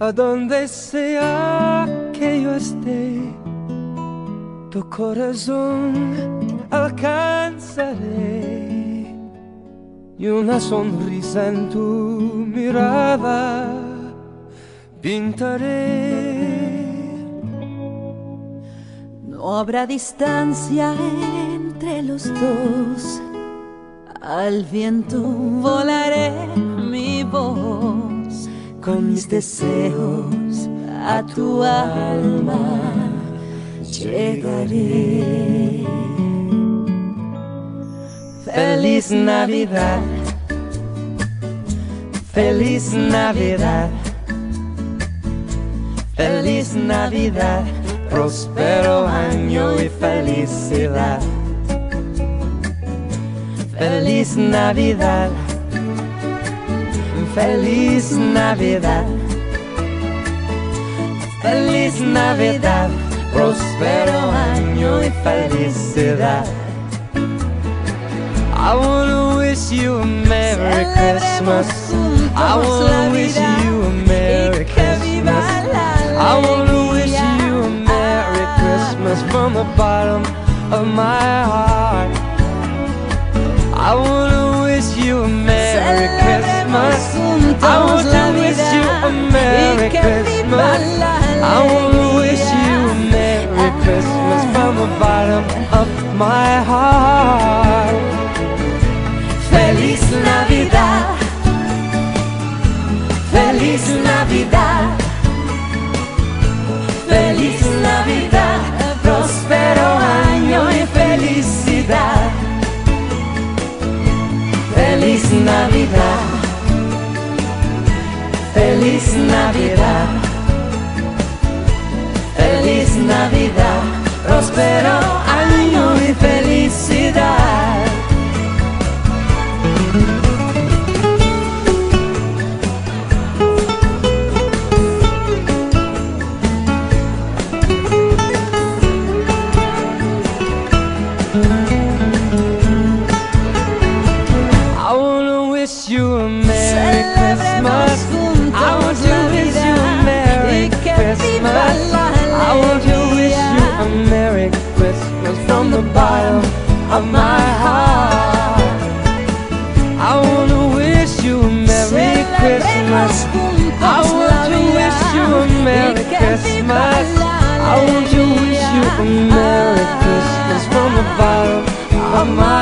a donde sea que yo esté, tu corazón alcanzaré y una sonrisa en tu mirada pintaré. No habrá distancia entre los dos, al viento volaré con mis deseos a tu alma llegaré. Feliz Navidad, feliz Navidad, feliz Navidad, próspero año y felicidad. Feliz Navidad, feliz Navidad, feliz Navidad, próspero año y felicidad. I wanna wish you a Merry Christmas. I wanna wish you a Merry Christmas. I wanna wish you a Merry Christmas from the bottom of my heart. I wanna wish you a Merry Christmas. My heart. Feliz Navidad, feliz Navidad, feliz Navidad, próspero año y felicidad. Feliz Navidad, feliz Navidad, feliz Navidad, próspero Christmas. I want to wish you a Merry Christmas from the bottom of my heart. I wanna wish you a Merry Christmas. I want to wish you a Merry Christmas. I want to wish you a Merry Christmas from the bottom of my